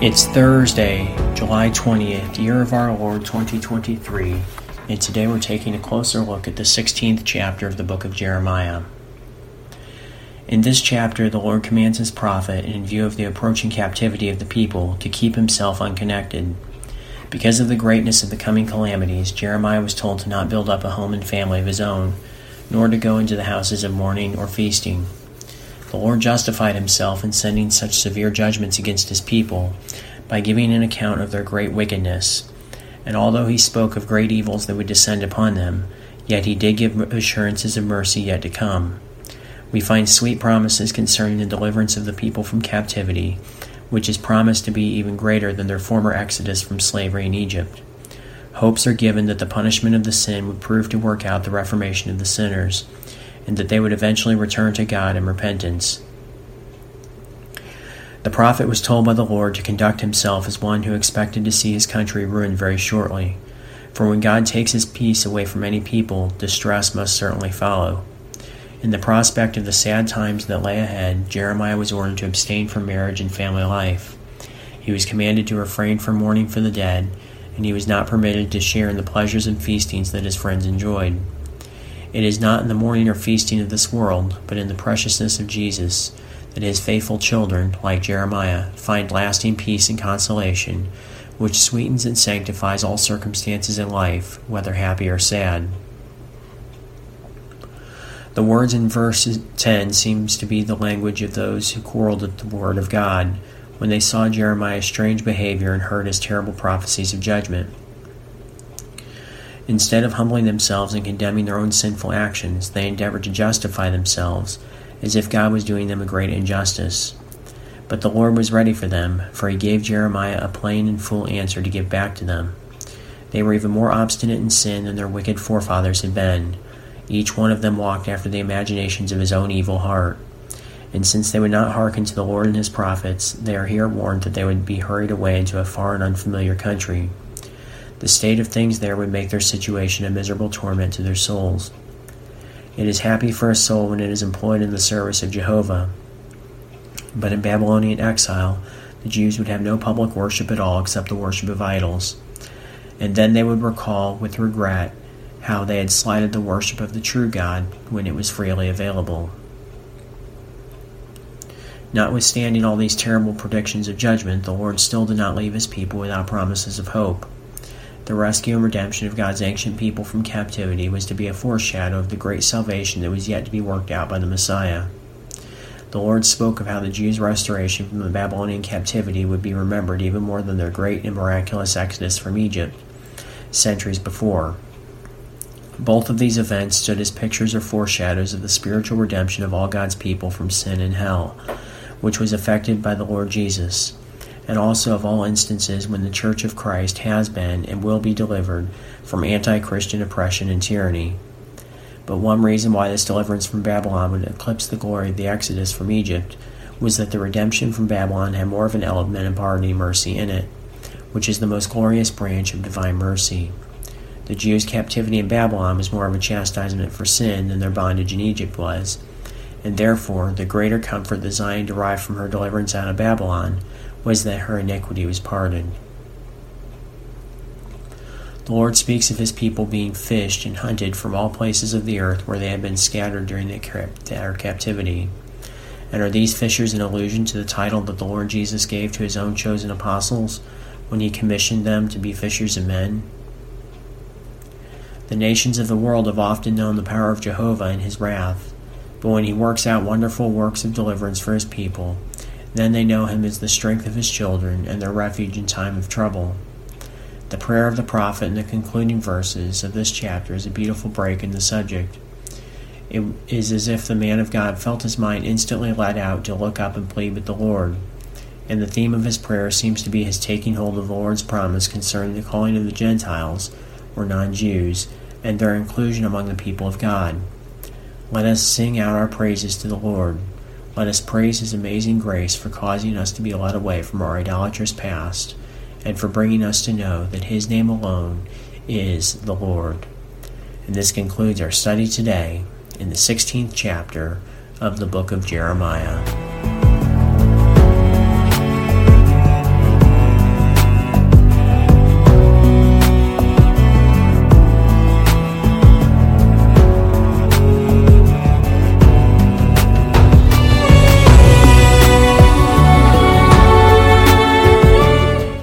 It's Thursday, July 20th, year of our Lord 2023, and today we're taking a closer look at the 16th chapter of the book of Jeremiah. In this chapter, the Lord commands his prophet, in view of the approaching captivity of the people, to keep himself unconnected. Because of the greatness of the coming calamities, Jeremiah was told to not build up a home and family of his own, nor to go into the houses of mourning or feasting. The Lord justified himself in sending such severe judgments against his people by giving an account of their great wickedness. And although he spoke of great evils that would descend upon them, yet he did give assurances of mercy yet to come. We find sweet promises concerning the deliverance of the people from captivity, which is promised to be even greater than their former exodus from slavery in Egypt. Hopes are given that the punishment of the sin would prove to work out the reformation of the sinners and that they would eventually return to God in repentance. The prophet was told by the Lord to conduct himself as one who expected to see his country ruined very shortly. For when God takes his peace away from any people, distress must certainly follow. In the prospect of the sad times that lay ahead, Jeremiah was ordered to abstain from marriage and family life. He was commanded to refrain from mourning for the dead, and he was not permitted to share in the pleasures and feastings that his friends enjoyed. It is not in the mourning or feasting of this world, but in the preciousness of Jesus, that his faithful children, like Jeremiah, find lasting peace and consolation, which sweetens and sanctifies all circumstances in life, whether happy or sad. The words in verse 10 seems to be the language of those who quarreled at the word of God when they saw Jeremiah's strange behavior and heard his terrible prophecies of judgment. Instead of humbling themselves and condemning their own sinful actions, they endeavored to justify themselves, as if God was doing them a great injustice. But the Lord was ready for them, for he gave Jeremiah a plain and full answer to give back to them. They were even more obstinate in sin than their wicked forefathers had been. Each one of them walked after the imaginations of his own evil heart. And since they would not hearken to the Lord and his prophets, they are here warned that they would be hurried away into a far and unfamiliar country. The state of things there would make their situation a miserable torment to their souls. It is happy for a soul when it is employed in the service of Jehovah. But in Babylonian exile, the Jews would have no public worship at all except the worship of idols. And then they would recall with regret how they had slighted the worship of the true God when it was freely available. Notwithstanding all these terrible predictions of judgment, the Lord still did not leave his people without promises of hope. The rescue and redemption of God's ancient people from captivity was to be a foreshadow of the great salvation that was yet to be worked out by the Messiah. The Lord spoke of how the Jews' restoration from the Babylonian captivity would be remembered even more than their great and miraculous exodus from Egypt centuries before. Both of these events stood as pictures or foreshadows of the spiritual redemption of all God's people from sin and hell, which was effected by the Lord Jesus and also of all instances when the Church of Christ has been and will be delivered from anti Christian oppression and tyranny. But one reason why this deliverance from Babylon would eclipse the glory of the Exodus from Egypt was that the redemption from Babylon had more of an element of pardoning mercy in it, which is the most glorious branch of divine mercy. The Jews' captivity in Babylon was more of a chastisement for sin than their bondage in Egypt was, and therefore the greater comfort that Zion derived from her deliverance out of Babylon was that her iniquity was pardoned. The Lord speaks of his people being fished and hunted from all places of the earth where they had been scattered during their captivity. And are these fishers an allusion to the title that the Lord Jesus gave to his own chosen apostles when he commissioned them to be fishers of men? The nations of the world have often known the power of Jehovah and his wrath, but when he works out wonderful works of deliverance for his people, then they know him as the strength of his children and their refuge in time of trouble. The prayer of the prophet in the concluding verses of this chapter is a beautiful break in the subject. It is as if the man of God felt his mind instantly led out to look up and plead with the Lord. And the theme of his prayer seems to be his taking hold of the Lord's promise concerning the calling of the Gentiles, or non Jews, and their inclusion among the people of God. Let us sing out our praises to the Lord. Let us praise his amazing grace for causing us to be led away from our idolatrous past, and for bringing us to know that his name alone is the Lord. And this concludes our study today in the 16th chapter of the book of Jeremiah.